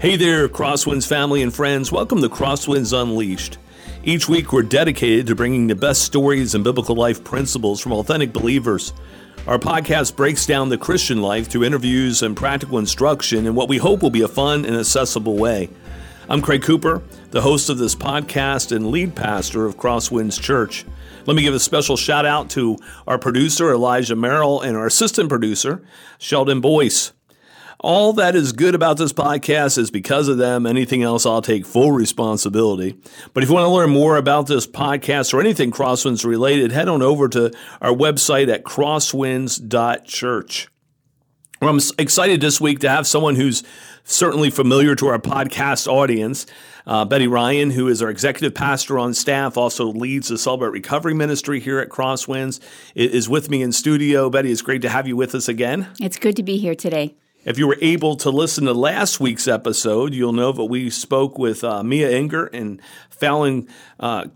Hey there, Crosswinds family and friends. Welcome to Crosswinds Unleashed. Each week, we're dedicated to bringing the best stories and biblical life principles from authentic believers. Our podcast breaks down the Christian life through interviews and practical instruction in what we hope will be a fun and accessible way. I'm Craig Cooper, the host of this podcast and lead pastor of Crosswinds Church. Let me give a special shout out to our producer, Elijah Merrill, and our assistant producer, Sheldon Boyce. All that is good about this podcast is because of them. Anything else, I'll take full responsibility. But if you want to learn more about this podcast or anything Crosswinds related, head on over to our website at crosswinds.church. Well, I'm excited this week to have someone who's certainly familiar to our podcast audience. Uh, Betty Ryan, who is our executive pastor on staff, also leads the Celebrate Recovery Ministry here at Crosswinds, is with me in studio. Betty, it's great to have you with us again. It's good to be here today. If you were able to listen to last week's episode, you'll know that we spoke with uh, Mia Enger and Fallon uh,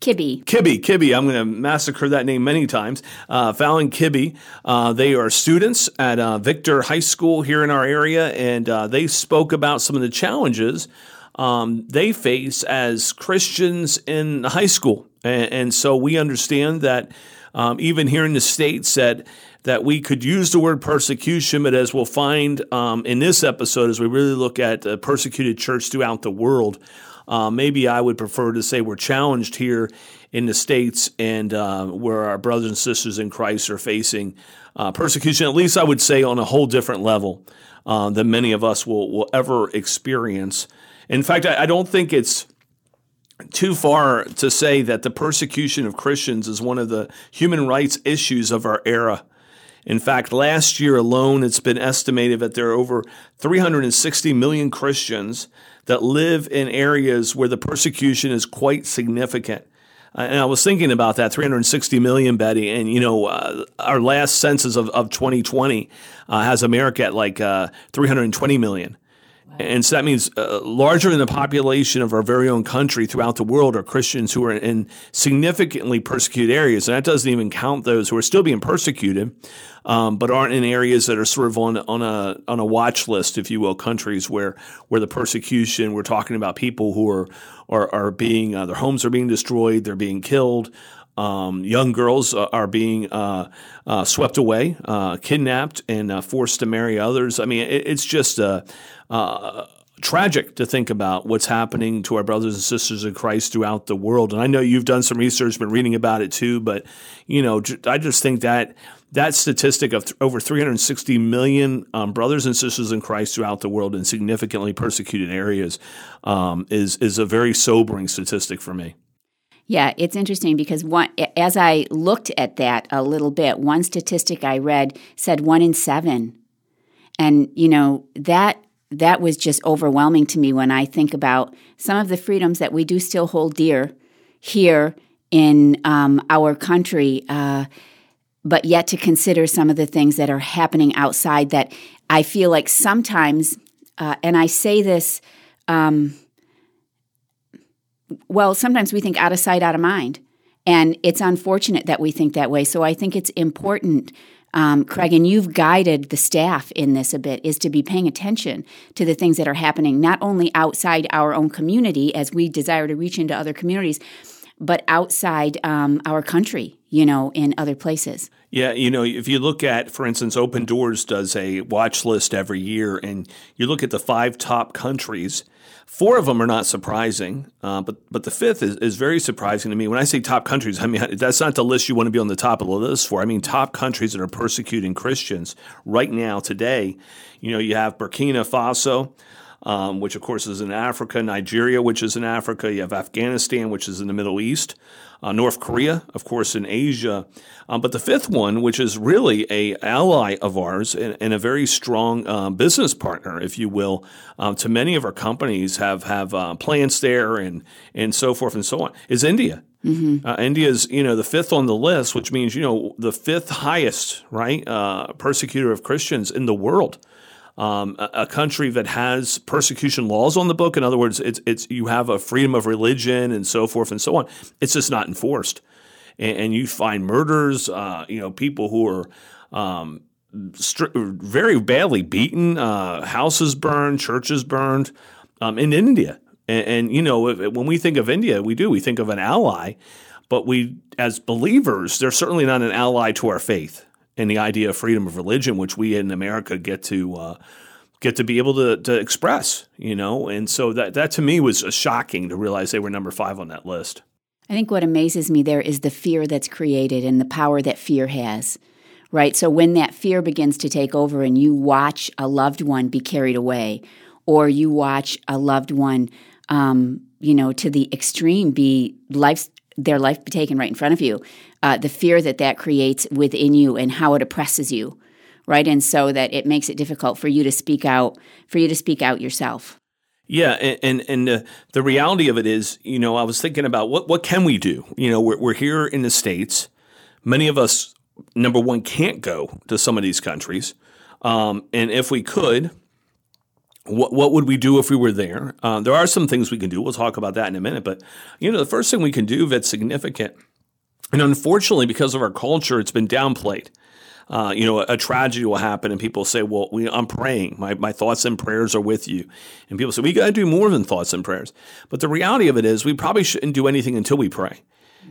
Kibbe. Kibbe, Kibbe. I'm going to massacre that name many times. Uh, Fallon Kibbe. Uh, they are students at uh, Victor High School here in our area, and uh, they spoke about some of the challenges um, they face as Christians in high school. And, and so we understand that um, even here in the States, that that we could use the word persecution, but as we'll find um, in this episode, as we really look at the persecuted church throughout the world, uh, maybe I would prefer to say we're challenged here in the States and uh, where our brothers and sisters in Christ are facing uh, persecution, at least I would say on a whole different level uh, than many of us will, will ever experience. In fact, I, I don't think it's too far to say that the persecution of Christians is one of the human rights issues of our era. In fact, last year alone, it's been estimated that there are over 360 million Christians that live in areas where the persecution is quite significant. Uh, and I was thinking about that 360 million, Betty. And, you know, uh, our last census of, of 2020 uh, has America at like uh, 320 million. And so that means uh, larger than the population of our very own country throughout the world are Christians who are in significantly persecuted areas. And that doesn't even count those who are still being persecuted, um, but aren't in areas that are sort of on, on, a, on a watch list, if you will, countries where, where the persecution, we're talking about people who are, are, are being, uh, their homes are being destroyed, they're being killed. Um, young girls uh, are being uh, uh, swept away, uh, kidnapped, and uh, forced to marry others. I mean, it, it's just tragic to think about what's happening to our brothers and sisters in Christ throughout the world. And I know you've done some research, been reading about it too. But you know, I just think that that statistic of th- over 360 million um, brothers and sisters in Christ throughout the world in significantly persecuted areas um, is is a very sobering statistic for me. Yeah, it's interesting because one, as I looked at that a little bit, one statistic I read said one in seven, and you know that that was just overwhelming to me when I think about some of the freedoms that we do still hold dear here in um, our country, uh, but yet to consider some of the things that are happening outside that I feel like sometimes, uh, and I say this. Um, well, sometimes we think out of sight, out of mind. And it's unfortunate that we think that way. So I think it's important, um, Craig, and you've guided the staff in this a bit, is to be paying attention to the things that are happening, not only outside our own community as we desire to reach into other communities, but outside um, our country, you know, in other places. Yeah, you know, if you look at, for instance, Open Doors does a watch list every year, and you look at the five top countries Four of them are not surprising, uh, but but the fifth is, is very surprising to me. When I say top countries, I mean that's not the list you want to be on the top of the list for. I mean top countries that are persecuting Christians right now today. You know, you have Burkina Faso, um, which of course is in Africa, Nigeria, which is in Africa. You have Afghanistan, which is in the Middle East, uh, North Korea, of course, in Asia. Um, but the fifth one, which is really a ally of ours and, and a very strong uh, business partner, if you will, uh, to many of our companies have have uh, plants there and and so forth and so on, is India. Mm-hmm. Uh, India is, you know, the fifth on the list, which means, you know, the fifth highest, right, uh, persecutor of Christians in the world um, a, country that has persecution laws on the book. In other words, it's, it's you have a freedom of religion and so forth and so on. It's just not enforced, and, and you find murders. Uh, you know, people who are um, very badly beaten, uh, houses burned, churches burned um, in India. And, and you know, if, when we think of India, we do we think of an ally, but we as believers, they're certainly not an ally to our faith and the idea of freedom of religion, which we in America get to. Uh, get to be able to, to express, you know, and so that that to me was shocking to realize they were number five on that list. I think what amazes me there is the fear that's created and the power that fear has right? So when that fear begins to take over and you watch a loved one be carried away, or you watch a loved one, um, you know, to the extreme be life, their life be taken right in front of you, uh, the fear that that creates within you and how it oppresses you, right? And so that it makes it difficult for you to speak out, for you to speak out yourself. Yeah, and and, and uh, the reality of it is, you know, I was thinking about what what can we do? You know, we're we're here in the states. Many of us number one, can't go to some of these countries. Um, and if we could, what, what would we do if we were there? Uh, there are some things we can do. We'll talk about that in a minute. But, you know, the first thing we can do that's significant, and unfortunately, because of our culture, it's been downplayed. Uh, you know, a, a, tragedy will happen, and people say, "Well, we, I'm praying. My, my thoughts and prayers are with you." And people say, "We got to do more than thoughts and prayers." But the reality of it is, we probably shouldn't do anything until we pray.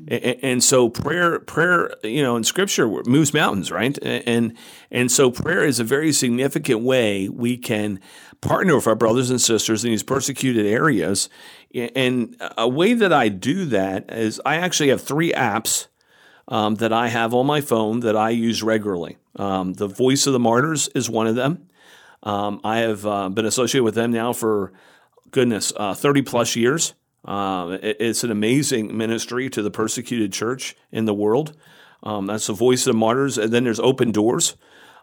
And, and, so prayer, prayer, you know, in Scripture moves mountains, right? And and so prayer is a very significant way we can partner with our brothers and sisters in these persecuted areas. And a way that I do that is I actually have three apps um, that I have on my phone that I use regularly. Um, the Voice of the Martyrs is one of them. Um, I have uh, been associated with them now for goodness, uh, 30 plus years. Um, it, it's an amazing ministry to the persecuted church in the world. Um, that's the Voice of the Martyrs. And then there's Open Doors.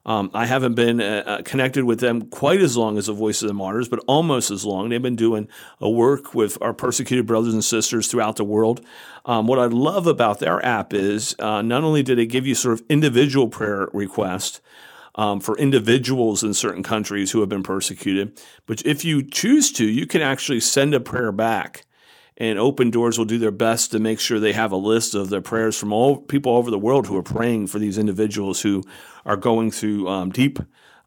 Um, I haven't been uh, uh, connected with them quite as long as the Voice of the Martyrs, but almost as long. They've been doing a work with our persecuted brothers and sisters throughout the world. Um, what I love about their app is uh, not only do they give you sort of individual prayer requests, um, for individuals in certain countries who have been persecuted. But if you choose to, you can actually send a prayer back and Open Doors will do their best to make sure they have a list of their prayers from all people over the world who are praying for these individuals who are going through um, deep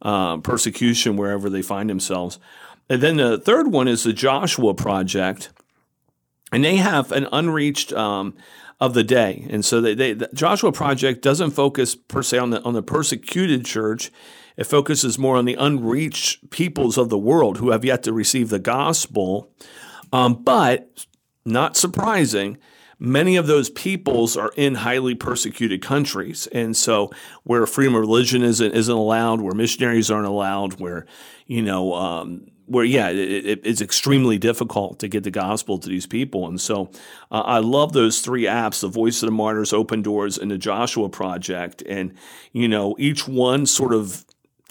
uh, persecution wherever they find themselves. And then the third one is the Joshua Project, and they have an unreached um, of the day. And so they, they, the Joshua Project doesn't focus per se on the on the persecuted church. It focuses more on the unreached peoples of the world who have yet to receive the gospel. Um, but not surprising, many of those peoples are in highly persecuted countries. And so where freedom of religion isn't, isn't allowed, where missionaries aren't allowed, where, you know, um, where yeah, it, it, it's extremely difficult to get the gospel to these people, and so uh, I love those three apps: the Voice of the Martyrs, Open Doors, and the Joshua Project. And you know, each one sort of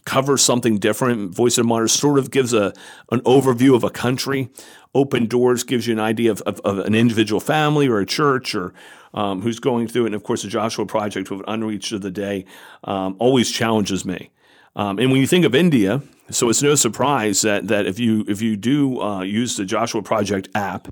covers something different. Voice of the Martyrs sort of gives a an overview of a country. Open Doors gives you an idea of, of, of an individual family or a church or um, who's going through it. And of course, the Joshua Project with Unreached of the Day um, always challenges me. Um, and when you think of India, so it's no surprise that that if you if you do uh, use the Joshua Project app,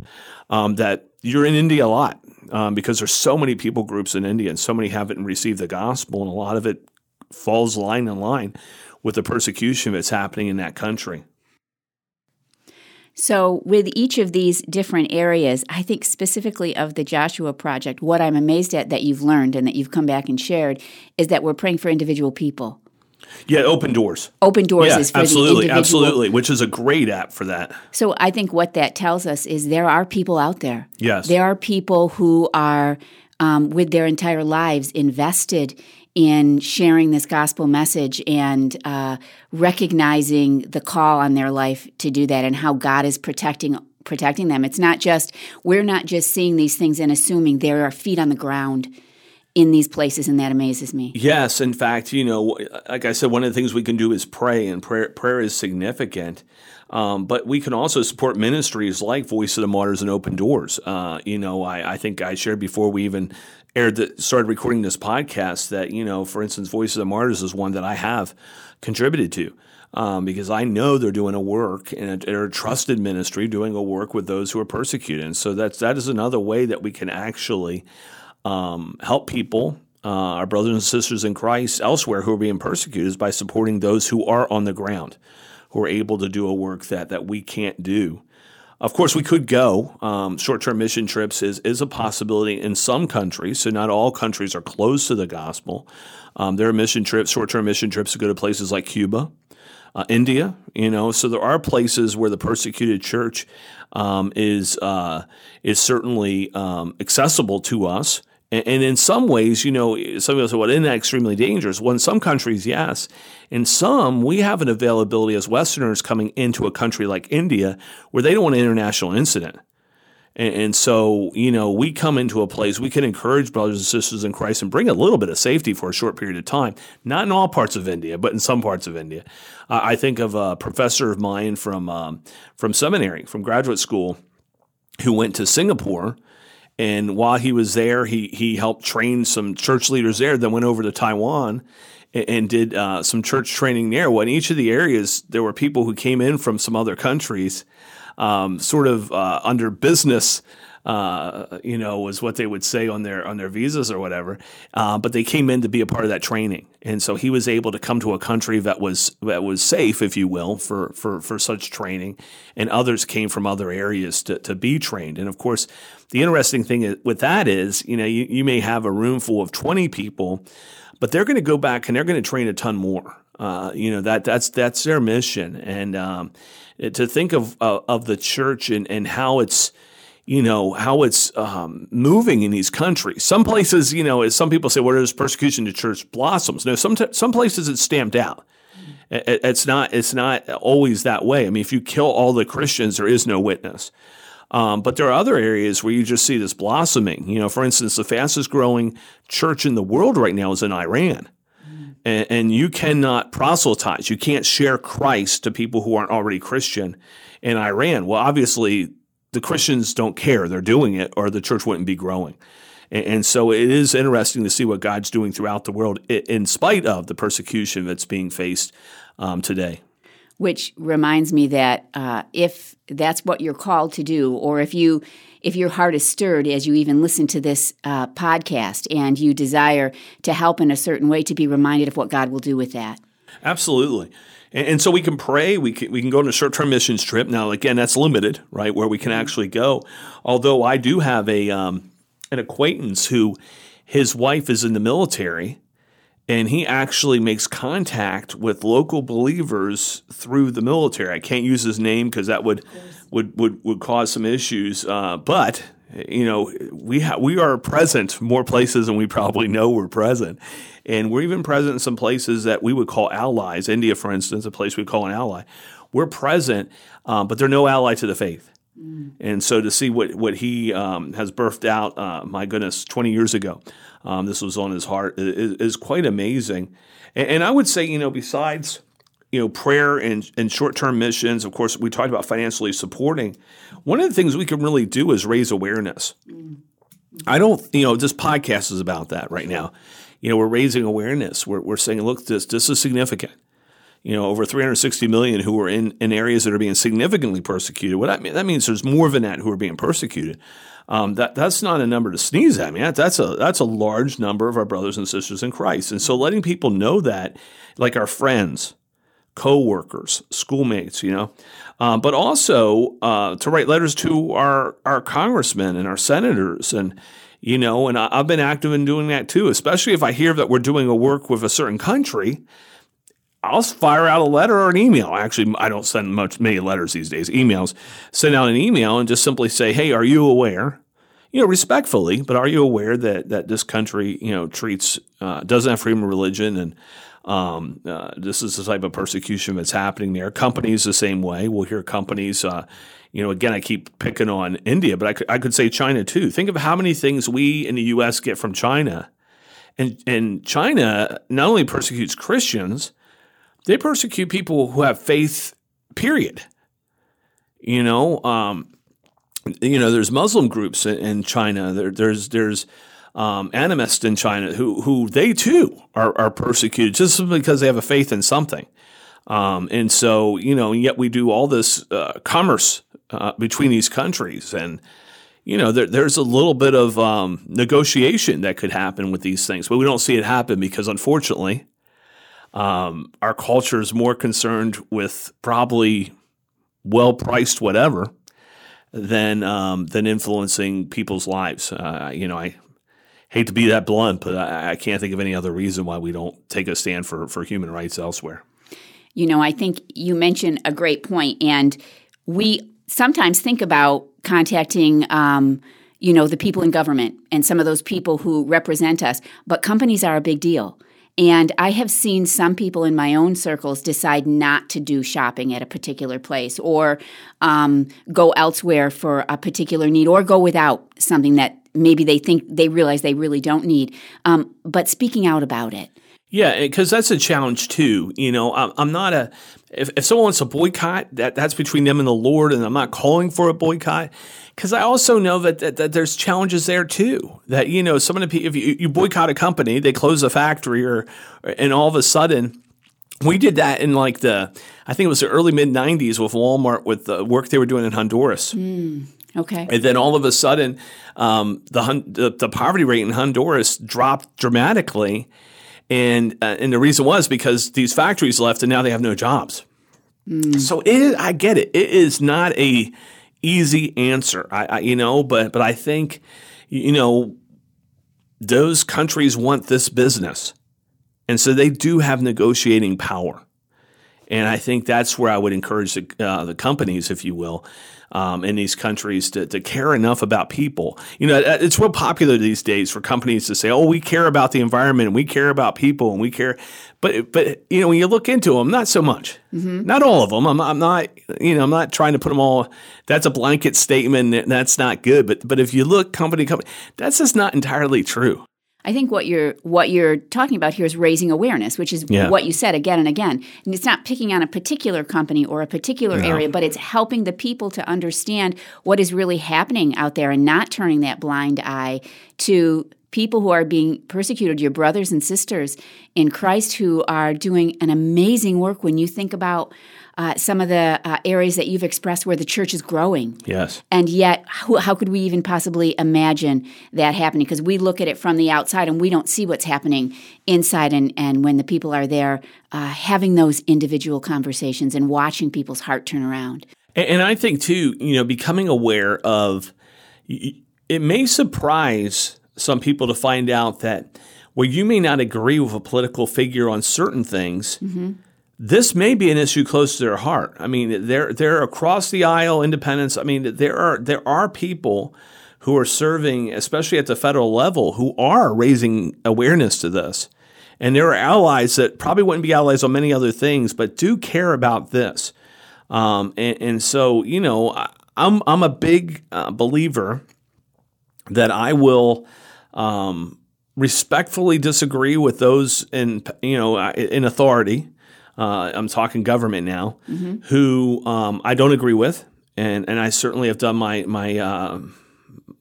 um, that you're in India a lot um, because there's so many people groups in India and so many haven't received the gospel, and a lot of it falls line in line with the persecution that's happening in that country. So, with each of these different areas, I think specifically of the Joshua Project, what I'm amazed at that you've learned and that you've come back and shared is that we're praying for individual people. Yeah, Open Doors. Open Doors yeah, is for absolutely, the individual. absolutely, which is a great app for that. So I think what that tells us is there are people out there. Yes, there are people who are um, with their entire lives invested in sharing this gospel message and uh, recognizing the call on their life to do that and how God is protecting protecting them. It's not just we're not just seeing these things and assuming there are feet on the ground in these places, and that amazes me. Yes, in fact, you know, like I said, one of the things we can do is pray, and prayer prayer is significant. Um, but we can also support ministries like Voice of the Martyrs and Open Doors. Uh, you know, I, I, think I shared before we even aired that started recording this podcast that you know, for instance, voices of Martyrs is one that I have contributed to. Um, because I know they're doing a work and they're a trusted ministry doing a work with those who are persecuted. And so that's that is another way that we can actually um, help people uh, our brothers and sisters in Christ elsewhere who are being persecuted is by supporting those who are on the ground, who are able to do a work that that we can't do. Of course, we could go. Um, short-term mission trips is is a possibility in some countries. So not all countries are closed to the gospel. Um, there are mission trips, short-term mission trips to go to places like Cuba, uh, India. You know, so there are places where the persecuted church um, is uh, is certainly um, accessible to us. And, and, in some ways, you know, some people say, "Well, isn't that extremely dangerous?" Well, in some countries, yes. In some, we have an availability as Westerners coming into a country like India where they don't want an international incident. And, and, so, you know, we come into a place we can encourage brothers and sisters in Christ and bring a little bit of safety for a short period of time. Not in all parts of India, but in some parts of India. I think of a professor of mine from um, from seminary, from graduate school, who went to Singapore. And while he was there, he he helped train some church leaders there. Then went over to Taiwan and, and did uh, some church training there. Well, in each of the areas, there were people who came in from some other countries um, sort of uh, under business. Uh, you know, was what they would say on their on their visas or whatever. Uh, but they came in to be a part of that training, and so he was able to come to a country that was that was safe, if you will, for for for such training. And others came from other areas to to be trained. And of course, the interesting thing with that is, you know, you, you may have a room full of twenty people, but they're going to go back and they're going to train a ton more. Uh, you know that that's that's their mission, and um, to think of of the church and and how it's you know how it's um, moving in these countries. Some places, you know, as some people say, "Where does persecution to church blossoms?" No, some t- some places it's stamped out. It, it's not it's not always that way. I mean, if you kill all the Christians, there is no witness. Um, but there are other areas where you just see this blossoming. You know, for instance, the fastest growing church in the world right now is in Iran and, and you cannot proselytize. You can't share Christ to people who aren't already Christian in Iran. Well, obviously, the Christians don't care. They're doing it, or the church wouldn't be growing. And, and so it is interesting to see what God's doing throughout the world, in spite of the persecution that's being faced um, today which reminds me that uh, if that's what you're called to do, or if you if your heart is stirred as you even listen to this uh, podcast and you desire to help in a certain way, to be reminded of what God will do with that. Absolutely. And, and so we can pray. We can, we can go on a short term missions trip. Now, again, that's limited, right? Where we can actually go. Although I do have a um, an acquaintance who his wife is in the military and he actually makes contact with local believers through the military. I can't use his name because that would, would would would cause some issues. Uh, but you know, we ha- we are present more places than we probably know we're present, and we're even present in some places that we would call allies. India, for instance, a place we call an ally. We're present, um, but they're no ally to the faith. Mm. And so to see what what he um, has birthed out, uh, my goodness, twenty years ago, um, this was on his heart is, is quite amazing. And, and, I would say, you know, besides you know prayer and, and short term missions, of course, we talked about financially supporting. One of the things we can really do is raise awareness. I don't, you know, this podcast is about that right now. You know, we're raising awareness. We're, we're saying, look, this this is significant you know, over 360 million who are in, in areas that are being significantly persecuted. What that, mean, that means there's more than that who are being persecuted. Um, that that's not a number to sneeze at. That, that's a that's a large number of our brothers and sisters in Christ. And so, letting people know that, like our friends, co-workers, schoolmates, you know, um, but also uh, to write letters to our our congressmen and our senators and you know, and I've been active in doing that too, especially if I hear that we're doing a work with a certain country I'll fire out a letter or an email. Actually, I don't send much many letters these days. Emails. Send out an email and just simply say, "Hey, are you aware?" You know, respectfully, but are you aware that that this country, you know, treats uh, doesn't have freedom of religion and um, uh, this is the type of persecution that's happening there. Companies the same way. We'll hear companies. Uh, you know, again, I keep picking on India, but I could, I could say China too. Think of how many things we in the U.S. get from China, and and China not only persecutes Christians they persecute people who have faith, period. You know, um, you know, there's Muslim groups in China. There, there's there's um, animists in China who who they too are, are persecuted just because they have a faith in something. Um, and so, you know, yet we do all this uh, commerce uh, between these countries, and you know, there, there's a little bit of um, negotiation that could happen with these things, but we don't see it happen because, unfortunately, um, our culture is more concerned with probably well priced whatever than um, than influencing people's lives. Uh, you know, I hate to be that blunt, but I, I, can't think of any other reason why we don't take a stand for for human rights elsewhere. You know, I think you mentioned a great point, and we sometimes think about contacting. Um, you know, the people in government and some of those people who represent us, but companies are a big deal. And I have seen some people in my own circles decide not to do shopping at a particular place or um, go elsewhere for a particular need or go without something that maybe they think they realize they really don't need. Um, but speaking out about it. Yeah, because that's a challenge too. You know, I'm, I'm not a if, if someone wants to boycott, that that's between them and the Lord, and I'm not calling for a boycott because I also know that, that, that there's challenges there too. That you know, some of the if you, you boycott a company, they close a factory, or and all of a sudden. We did that in like the, I think it was the early mid '90s with Walmart with the work they were doing in Honduras. Mm, okay. And then all of a sudden, um, the, the, the poverty rate in Honduras dropped dramatically, and uh, and the reason was because these factories left and now they have no jobs. Mm. So it I get it. It is not a easy answer. I, I you know, but but I think you know those countries want this business, and so they do have negotiating power. And I think that's where I would encourage the, uh, the companies, if you will, um, in these countries to, to care enough about people. You know, it's real popular these days for companies to say, "Oh, we care about the environment, and we care about people, and we care." But but you know, when you look into them, not so much. Mm-hmm. Not all of them. I'm, I'm not you know I'm not trying to put them all. That's a blanket statement. That's not good. But but if you look company company, that's just not entirely true. I think what you're what you're talking about here is raising awareness, which is yeah. what you said again and again. And it's not picking on a particular company or a particular no. area, but it's helping the people to understand what is really happening out there and not turning that blind eye to people who are being persecuted, your brothers and sisters in Christ who are doing an amazing work when you think about uh, some of the uh, areas that you've expressed where the church is growing. Yes. And yet, how, how could we even possibly imagine that happening? Because we look at it from the outside and we don't see what's happening inside. And, and when the people are there, uh, having those individual conversations and watching people's heart turn around. And, and I think, too, you know, becoming aware of it may surprise some people to find out that well, you may not agree with a political figure on certain things. Mm-hmm this may be an issue close to their heart. I mean, they're they're across the aisle independents. I mean, there are there are people who are serving, especially at the federal level, who are raising awareness to this. And there are allies that probably wouldn't be allies on many other things, but do care about this. Um, and, and, so, you know, I'm I'm a big uh, believer that I will um, respectfully disagree with those in you know in authority uh, I'm talking government now, mm-hmm. who um, I don't agree with, and and I certainly have done my my uh,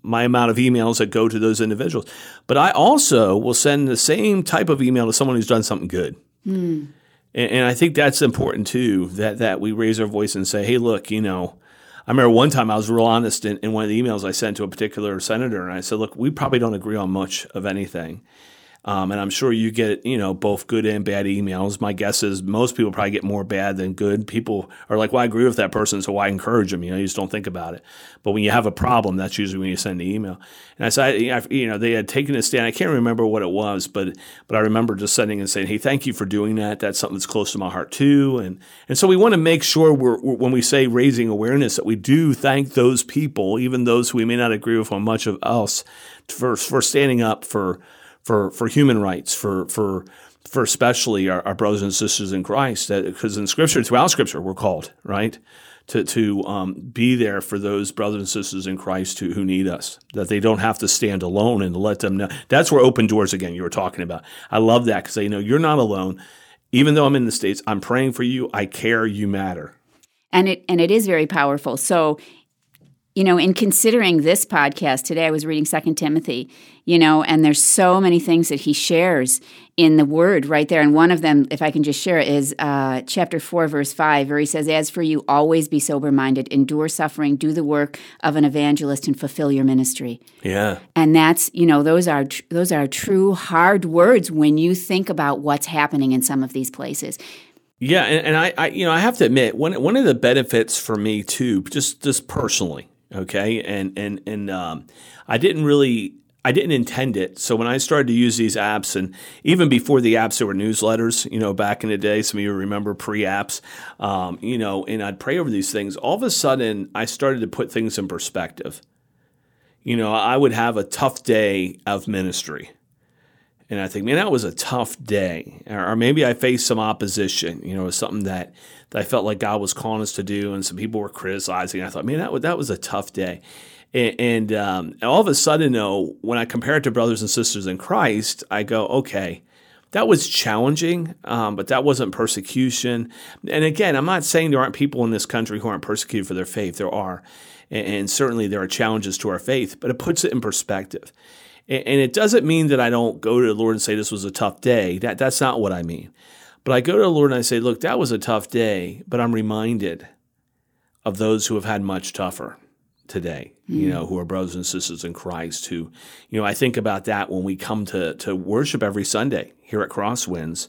my amount of emails that go to those individuals. But I also will send the same type of email to someone who's done something good. Mm. And, and I think that's important too. That that we raise our voice and say, "Hey, look, you know." I remember one time I was real honest in, in one of the emails I sent to a particular senator, and I said, "Look, we probably don't agree on much of anything." Um, and I'm sure you get, you know, both good and bad emails. My guess is most people probably get more bad than good. People are like, well, I agree with that person, so why encourage them? You know, you just don't think about it. But when you have a problem, that's usually when you send the email. And I said, you know, they had taken a stand. I can't remember what it was, but but I remember just sending and saying, hey, thank you for doing that. That's something that's close to my heart too. And and so we want to make sure we're, we're when we say raising awareness that we do thank those people, even those who we may not agree with on much of else, for for standing up for for for human rights, for for for especially our, our brothers and sisters in Christ. Because in Scripture, throughout Scripture, we're called right to to um, be there for those brothers and sisters in Christ who, who need us. That they don't have to stand alone and let them know. That's where open doors again. You were talking about. I love that because they know you're not alone. Even though I'm in the states, I'm praying for you. I care. You matter. And it and it is very powerful. So you know, in considering this podcast today, I was reading Second Timothy, you know, and there's so many things that he shares in the Word right there. And one of them, if I can just share, is uh, chapter four, verse five, where he says, "As for you, always be sober-minded, endure suffering, do the work of an evangelist, and fulfill your ministry." Yeah, and that's you know those are tr- those are true hard words when you think about what's happening in some of these places. Yeah, and, and I, I, you know, I have to admit, one one of the benefits for me too, just just personally, okay and and and um, i didn't really I didn't intend it. So when I started to use these apps, and even before the apps, there were newsletters. You know, back in the day, some of you remember pre-apps. Um, you know, and I'd pray over these things. All of a sudden, I started to put things in perspective. You know, I would have a tough day of ministry, and I think, man, that was a tough day. Or maybe I faced some opposition. You know, something that that I felt like God was calling us to do, and some people were criticizing. I thought, man, that that was a tough day. And, and um, all of a sudden, though, when I compare it to brothers and sisters in Christ, I go, okay, that was challenging, um, but that wasn't persecution. And again, I'm not saying there aren't people in this country who aren't persecuted for their faith. There are. And, and certainly there are challenges to our faith, but it puts it in perspective. And, and it doesn't mean that I don't go to the Lord and say this was a tough day. That, that's not what I mean. But I go to the Lord and I say, look, that was a tough day, but I'm reminded of those who have had much tougher today, mm. you know, who are brothers and sisters in Christ who, you know, I think about that when we come to, to worship every Sunday here at Crosswinds.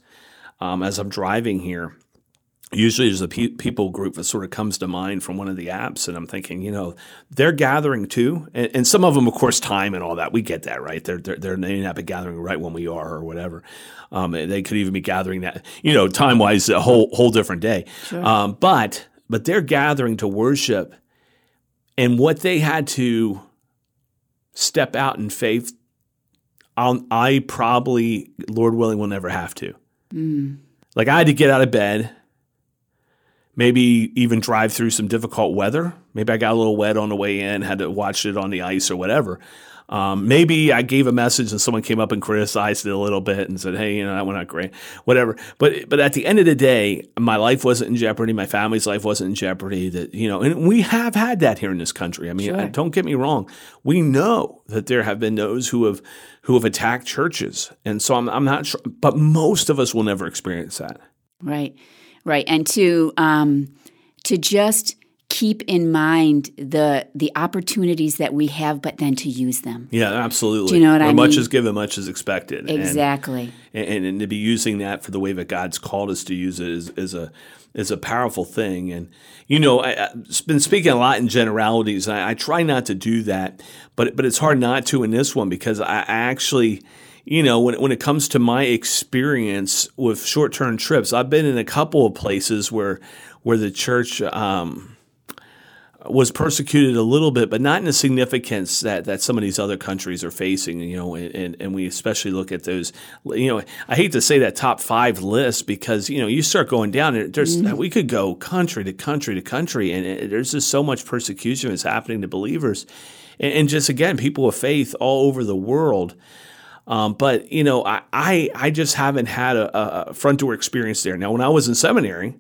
Um, as I'm driving here, usually there's a pe- people group that sort of comes to mind from one of the apps and i'm thinking you know they're gathering too and, and some of them of course time and all that we get that right they're, they're, they're they may not be gathering right when we are or whatever um, they could even be gathering that you know time wise a whole whole different day sure. um, but but they're gathering to worship and what they had to step out in faith I'll, i probably lord willing will never have to mm. like i had to get out of bed maybe even drive through some difficult weather. Maybe I got a little wet on the way in, had to watch it on the ice or whatever. Um, maybe I gave a message and someone came up and criticized it a little bit and said, "Hey, you know that went not great, whatever." But but at the end of the day, my life wasn't in jeopardy. My family's life wasn't in jeopardy. That you know, and we have had that here in this country. I mean, sure. don't get me wrong. We know that there have been those who have who have attacked churches, and so I'm I'm not sure, but most of us will never experience that. Right right and to um, to just keep in mind the the opportunities that we have, but then to use them. Yeah, absolutely. Do you know what Where I much mean? is given, much is expected. Exactly. And, and, and to be using that for the way that God's called us to use it is, is a is a powerful thing. And you know, I, have been speaking a lot in generalities. I, I, try not to do that, but but it's hard not to in this one because I, I actually you know, when, when it comes to my experience with short term trips, I've been in a couple of places where where the church um, was persecuted a little bit, but not in the significance that, that some of these other countries are facing. You know, and, and we especially look at those. You know, I hate to say that top five list because you know you start going down. There's mm-hmm. we could go country to country to country, and it, there's just so much persecution that's happening to believers, and, and just again people of faith all over the world. Um, but you know, I, I, I just haven't had a, a, front door experience there. Now, when I was in seminary,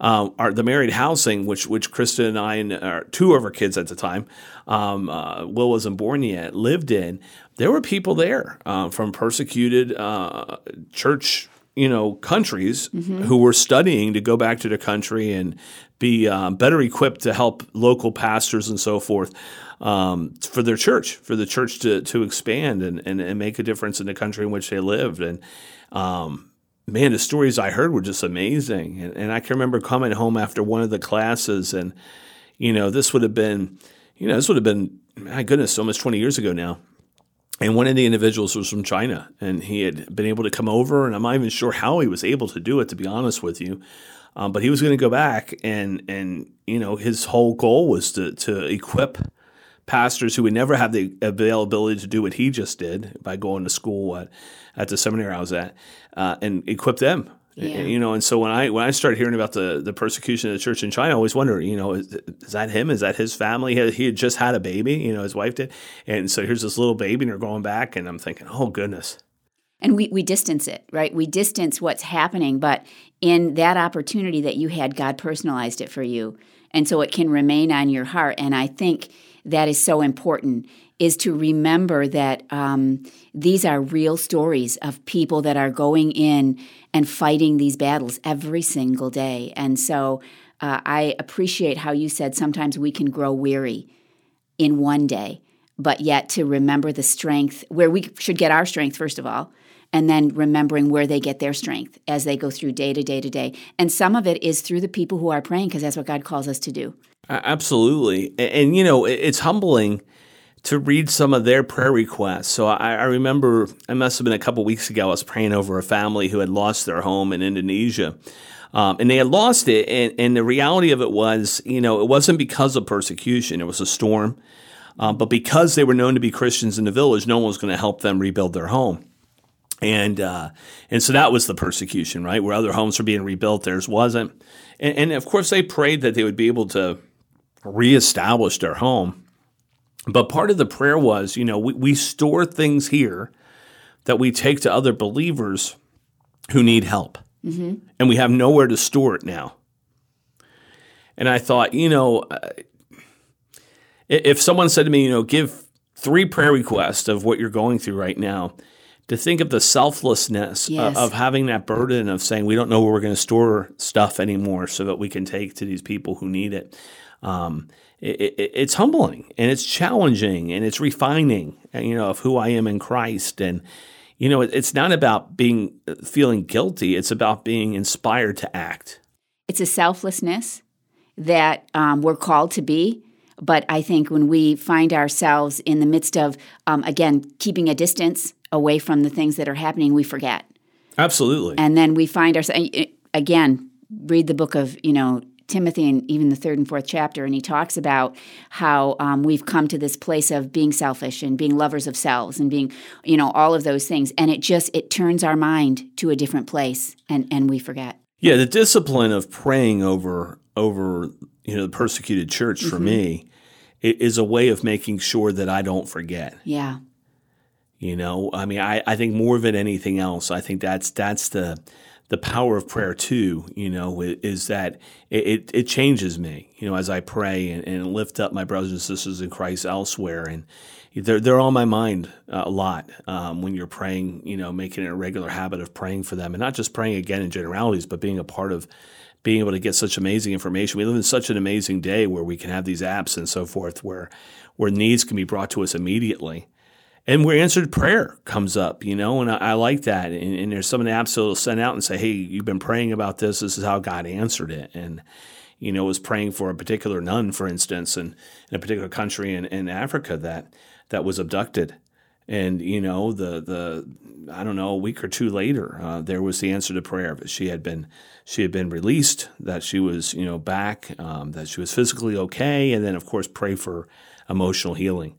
um, our, the married housing, which which Krista and I and our, two of our kids at the time, um, uh, Will wasn't born yet, lived in. There were people there uh, from persecuted uh, church you know countries mm-hmm. who were studying to go back to their country and be uh, better equipped to help local pastors and so forth um, for their church, for the church to to expand and, and, and make a difference in the country in which they lived. And um, man, the stories I heard were just amazing. And, and I can remember coming home after one of the classes, and you know, this would have been, you know, this would have been, my goodness, almost twenty years ago now. And one of the individuals was from China, and he had been able to come over, and I'm not even sure how he was able to do it, to be honest with you. Um, but he was going to go back, and and you know his whole goal was to to equip pastors who would never have the availability to do what he just did by going to school at, at the seminary I was at, uh, and equip them. Yeah. You know, and so when I when I started hearing about the the persecution of the church in China, I always wonder, you know, is, is that him? Is that his family? He had, he had just had a baby, you know, his wife did, and so here's this little baby, and they're going back, and I'm thinking, oh goodness. And we, we distance it, right? We distance what's happening, but in that opportunity that you had, God personalized it for you And so it can remain on your heart. And I think that is so important is to remember that um, these are real stories of people that are going in and fighting these battles every single day. And so uh, I appreciate how you said sometimes we can grow weary in one day, but yet to remember the strength where we should get our strength, first of all, and then remembering where they get their strength as they go through day to day to day. And some of it is through the people who are praying because that's what God calls us to do. Absolutely. And, and, you know, it's humbling to read some of their prayer requests. So I, I remember, I must have been a couple weeks ago, I was praying over a family who had lost their home in Indonesia. Um, and they had lost it. And, and, the reality of it was, you know, it wasn't because of persecution, it was a storm. Um, but because they were known to be Christians in the village, no one was going to help them rebuild their home. And uh, and so that was the persecution, right? Where other homes were being rebuilt, theirs wasn't. And, and of course, they prayed that they would be able to reestablish their home. But part of the prayer was, you know, we, we store things here that we take to other believers who need help. Mm-hmm. And we have nowhere to store it now. And I thought, you know, uh, if someone said to me, you know, give three prayer requests of what you're going through right now, to think of the selflessness yes. of, of, having that burden of saying we don't know where we're going to store stuff anymore so that we can take to these people who need it. Um, it, it, it's humbling and it's challenging and it's refining, you know, of who I am in Christ. And, you know, it, it's not about being feeling guilty. It's about being inspired to act. It's a selflessness that um, we're called to be. But I think when we find ourselves in the midst of, um, again, keeping a distance away from the things that are happening, we forget. Absolutely. And then we find ourselves, again, read the book of, you know, Timothy and even the third and fourth chapter, and he talks about how um, we've come to this place of being selfish and being lovers of selves and being, you know, all of those things. And it just it turns our mind to a different place, and and we forget. Yeah, the discipline of praying over over you know the persecuted church for mm-hmm. me is a way of making sure that I don't forget. Yeah. You know, I mean, I, I think more than anything else, I think that's that's the the power of prayer too, you know, is that it, it changes me, you know, as I pray and, and, lift up my brothers and sisters in Christ elsewhere. And they're, they're on my mind a lot um, when you're praying, you know, making it a regular habit of praying for them and not just praying again in generalities, but being a part of being able to get such amazing information. We live in such an amazing day where we can have these apps and so forth where, where needs can be brought to us immediately and where answered prayer comes up, you know, and I, I like that. And, and, there's some of the apps that'll send out and say, "Hey, you've been praying about this. This is how God answered it." And you know, was praying for a particular nun, for instance, in, in a particular country in, in Africa that that was abducted, and you know, the the I don't know, a week or two later, uh, there was the answer to prayer. She had been she had been released, that she was you know back, um, that she was physically okay, and then of course pray for emotional healing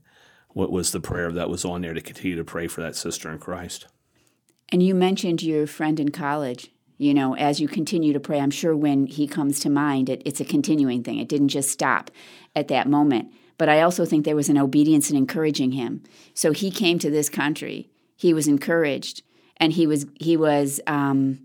what was the prayer that was on there to continue to pray for that sister in Christ. And you mentioned your friend in college. You know, as you continue to pray, I'm sure when he comes to mind, it, it's a continuing thing. It didn't just stop at that moment. But I also think there was an obedience in encouraging him. So he came to this country. He was encouraged, and he was he was um,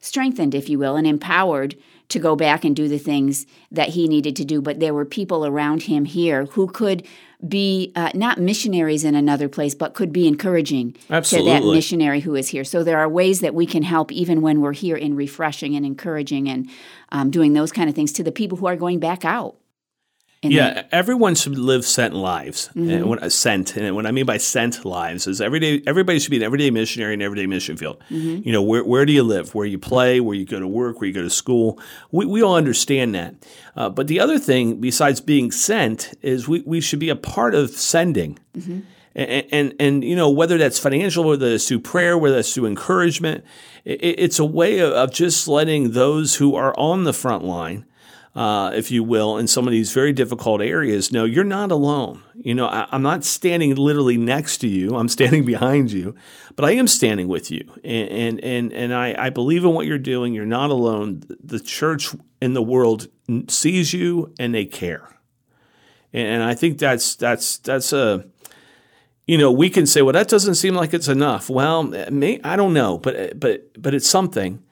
strengthened, if you will, and empowered to go back and do the things that he needed to do. But there were people around him here who could be uh, not missionaries in another place, but could be encouraging Absolutely. to that missionary who is here. So there are ways that we can help even when we're here in refreshing and encouraging and um, doing those kind of things to the people who are going back out yeah, everyone should live sent lives. Mm-hmm. And what, uh, sent, and what I mean by sent lives is every day. Everybody should be an everyday missionary in everyday mission field. Mm-hmm. You know, where where do you live? Where you play? Where you go to work? Where you go to school? We we all understand that. Uh, but the other thing, besides being sent, is we we should be a part of sending. Mm-hmm. And, and, and you know whether that's financial, whether that's through prayer, whether that's through encouragement, it, it's a way of, of just letting those who are on the front line uh, if you will, in some of these very difficult areas, no, you're not alone. You know, I, am not standing literally next to you. I'm standing behind you, but I am standing with you. And, and, and, and I, I believe in what you're doing. You're not alone. The church in the world sees you and they care. And I think that's, that's, that's a, you know, we can say, well, that doesn't seem like it's enough. Well, may, I don't know, but, but, but it's something.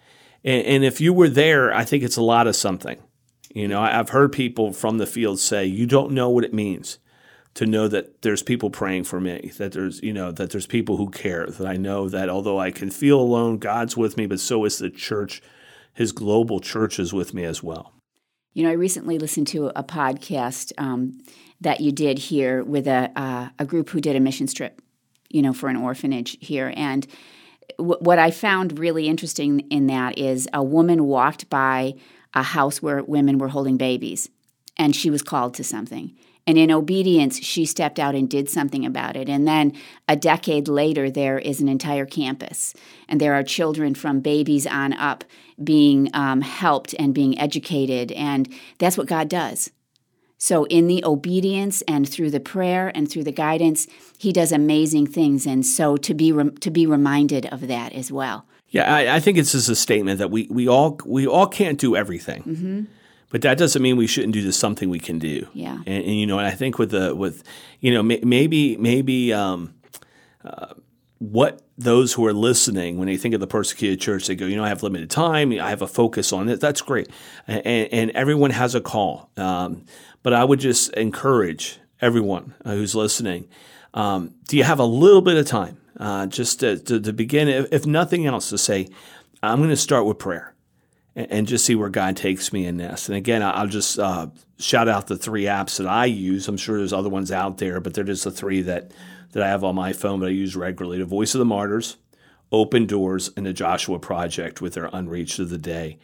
And, and if you were there, I think it's a lot of something You know, I've heard people from the field say, "You don't know what it means." to know that there's people praying for me, that there's, you know, that there's people who care, that I know that although I can feel alone, God's with me, but so is the church. His global church is with me as well. You know, I recently listened to a podcast um, that you did here with a, uh, a group who did a mission trip, you know, for an orphanage here. And w- what I found really interesting in that is a woman walked by a house where women were holding babies, and she was called to something. And in obedience, she stepped out and did something about it. And then a decade later, there is an entire campus, and there are children from babies on up being um, helped and being educated. And that's what God does. So, in the obedience and through the prayer and through the guidance, He does amazing things. And so, to be re- to be reminded of that as well. Yeah, I, I think it's just a statement that we we all we all can't do everything. Mm-hmm but that doesn't mean we shouldn't do this something we can do. Yeah. And, and you know, and I think with the with you know maybe maybe um, uh, what those who are listening when they think of the persecuted church, they go, you know, I have limited time, I have a focus on it. That's great, and, and everyone has a call. Um, but I would just encourage everyone who's listening. Um, do you have a little bit of time uh, just to, to, to begin, if, if nothing else, to say, I'm going to start with prayer and just see where God takes me in this. And again, I'll just uh, shout out the three apps that I use. I'm sure there's other ones out there, but they're just the three that that I have on my phone that I use regularly: the Voice of the Martyrs, Open Doors, and the Joshua Project with their Unreached of the Day.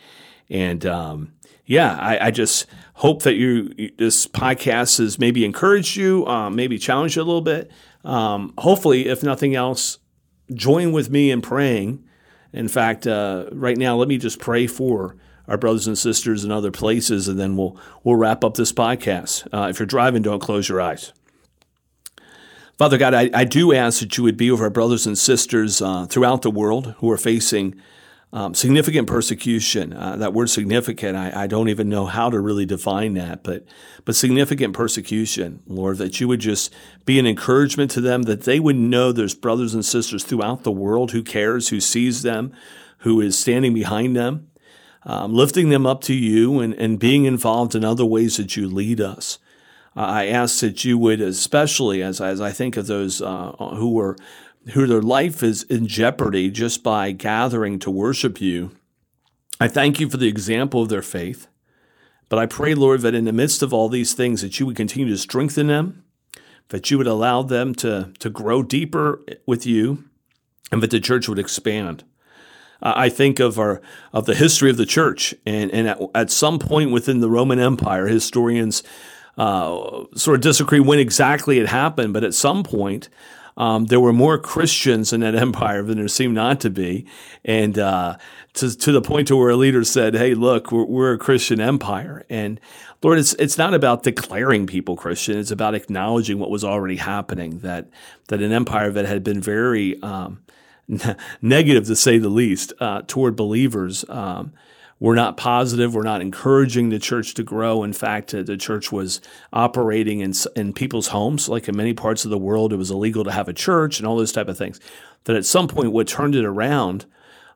And um, yeah, I, I, just hope that you this podcast has maybe encouraged you, um, maybe challenged you a little bit. Um, hopefully, if nothing else, join with me in praying in fact, uh, right now, let me just pray for our brothers and sisters in other places, and then we'll we'll wrap up this podcast. Uh, if you're driving, don't close your eyes. Father God, I, I do ask that you would be with our brothers and sisters uh, throughout the world who are facing um, significant persecution. Uh, that word significant, I, I, don't even know how to really define that, but but significant persecution, Lord, that you would just be an encouragement to them, that they would know there's brothers and sisters throughout the world who cares, who sees them, who is standing behind them, um, lifting them up to you and, and being involved in other ways that you lead us. I ask that you would, especially as, as I think of those uh, who were who their life is in jeopardy just by gathering to worship you. I thank you for the example of their faith. But I pray, Lord, that in the midst of all these things, that you would continue to strengthen them, that you would allow them to, to grow deeper with you, and that the church would expand. Uh, I think of our of the history of the church, and, and at, at some point within the Roman Empire, historians uh, sort of disagree when exactly it happened, but at some point, um, there were more Christians in that empire than there seemed not to be, and uh, to to the point to where a leader said, "Hey, look, we're, we're a Christian empire." And Lord, it's it's not about declaring people Christian; it's about acknowledging what was already happening. That that an empire that had been very um, negative, to say the least, uh, toward believers. Um, we're not positive. We're not encouraging the church to grow. In fact, uh, the church was operating in, in people's homes. Like in many parts of the world, it was illegal to have a church and all those type of things. That at some point, what turned it around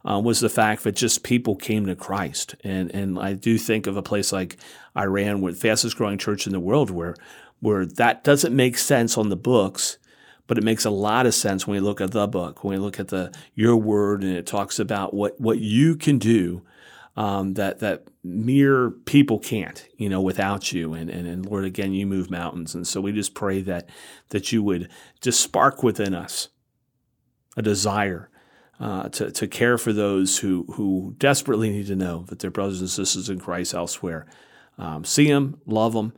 uh, was the fact that just people came to Christ. And and I do think of a place like Iran, with fastest growing church in the world, where where that doesn't make sense on the books, but it makes a lot of sense when we look at the book, when we look at the your word, and it talks about what what you can do um, that that mere people can't, you know, without you. And, and and Lord, again, you move mountains, and so we just pray that that you would just spark within us a desire uh, to to care for those who who desperately need to know that their brothers and sisters in Christ elsewhere um, see them, love them,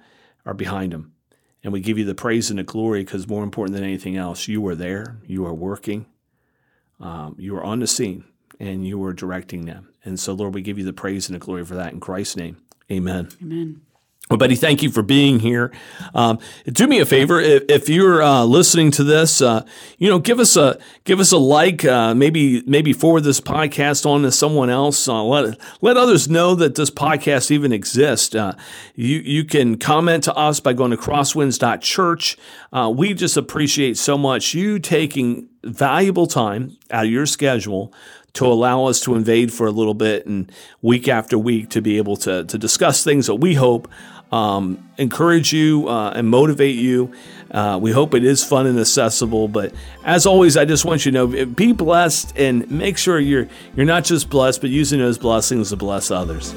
are behind them. And we give you the praise and the glory because more important than anything else, you are there, you are working, um, you are on the scene, and you are directing them. And so, Lord, we give you the praise and the glory for that in Christ's name. Amen. Amen. Well, Betty, thank you for being here. Um, do me a favor if, if you're uh, listening to this, uh, you know, give us a give us a like. Uh, maybe maybe forward this podcast on to someone else. Uh, let let others know that this podcast even exists. Uh, you you can comment to us by going to crosswinds.church. Uh, we just appreciate so much you taking valuable time out of your schedule to allow us to invade for a little bit and week after week to be able to, to discuss things that we hope um, encourage you uh, and motivate you. Uh, we hope it is fun and accessible. But as always, I just want you to know: be blessed and make sure you're you're not just blessed, but using those blessings to bless others.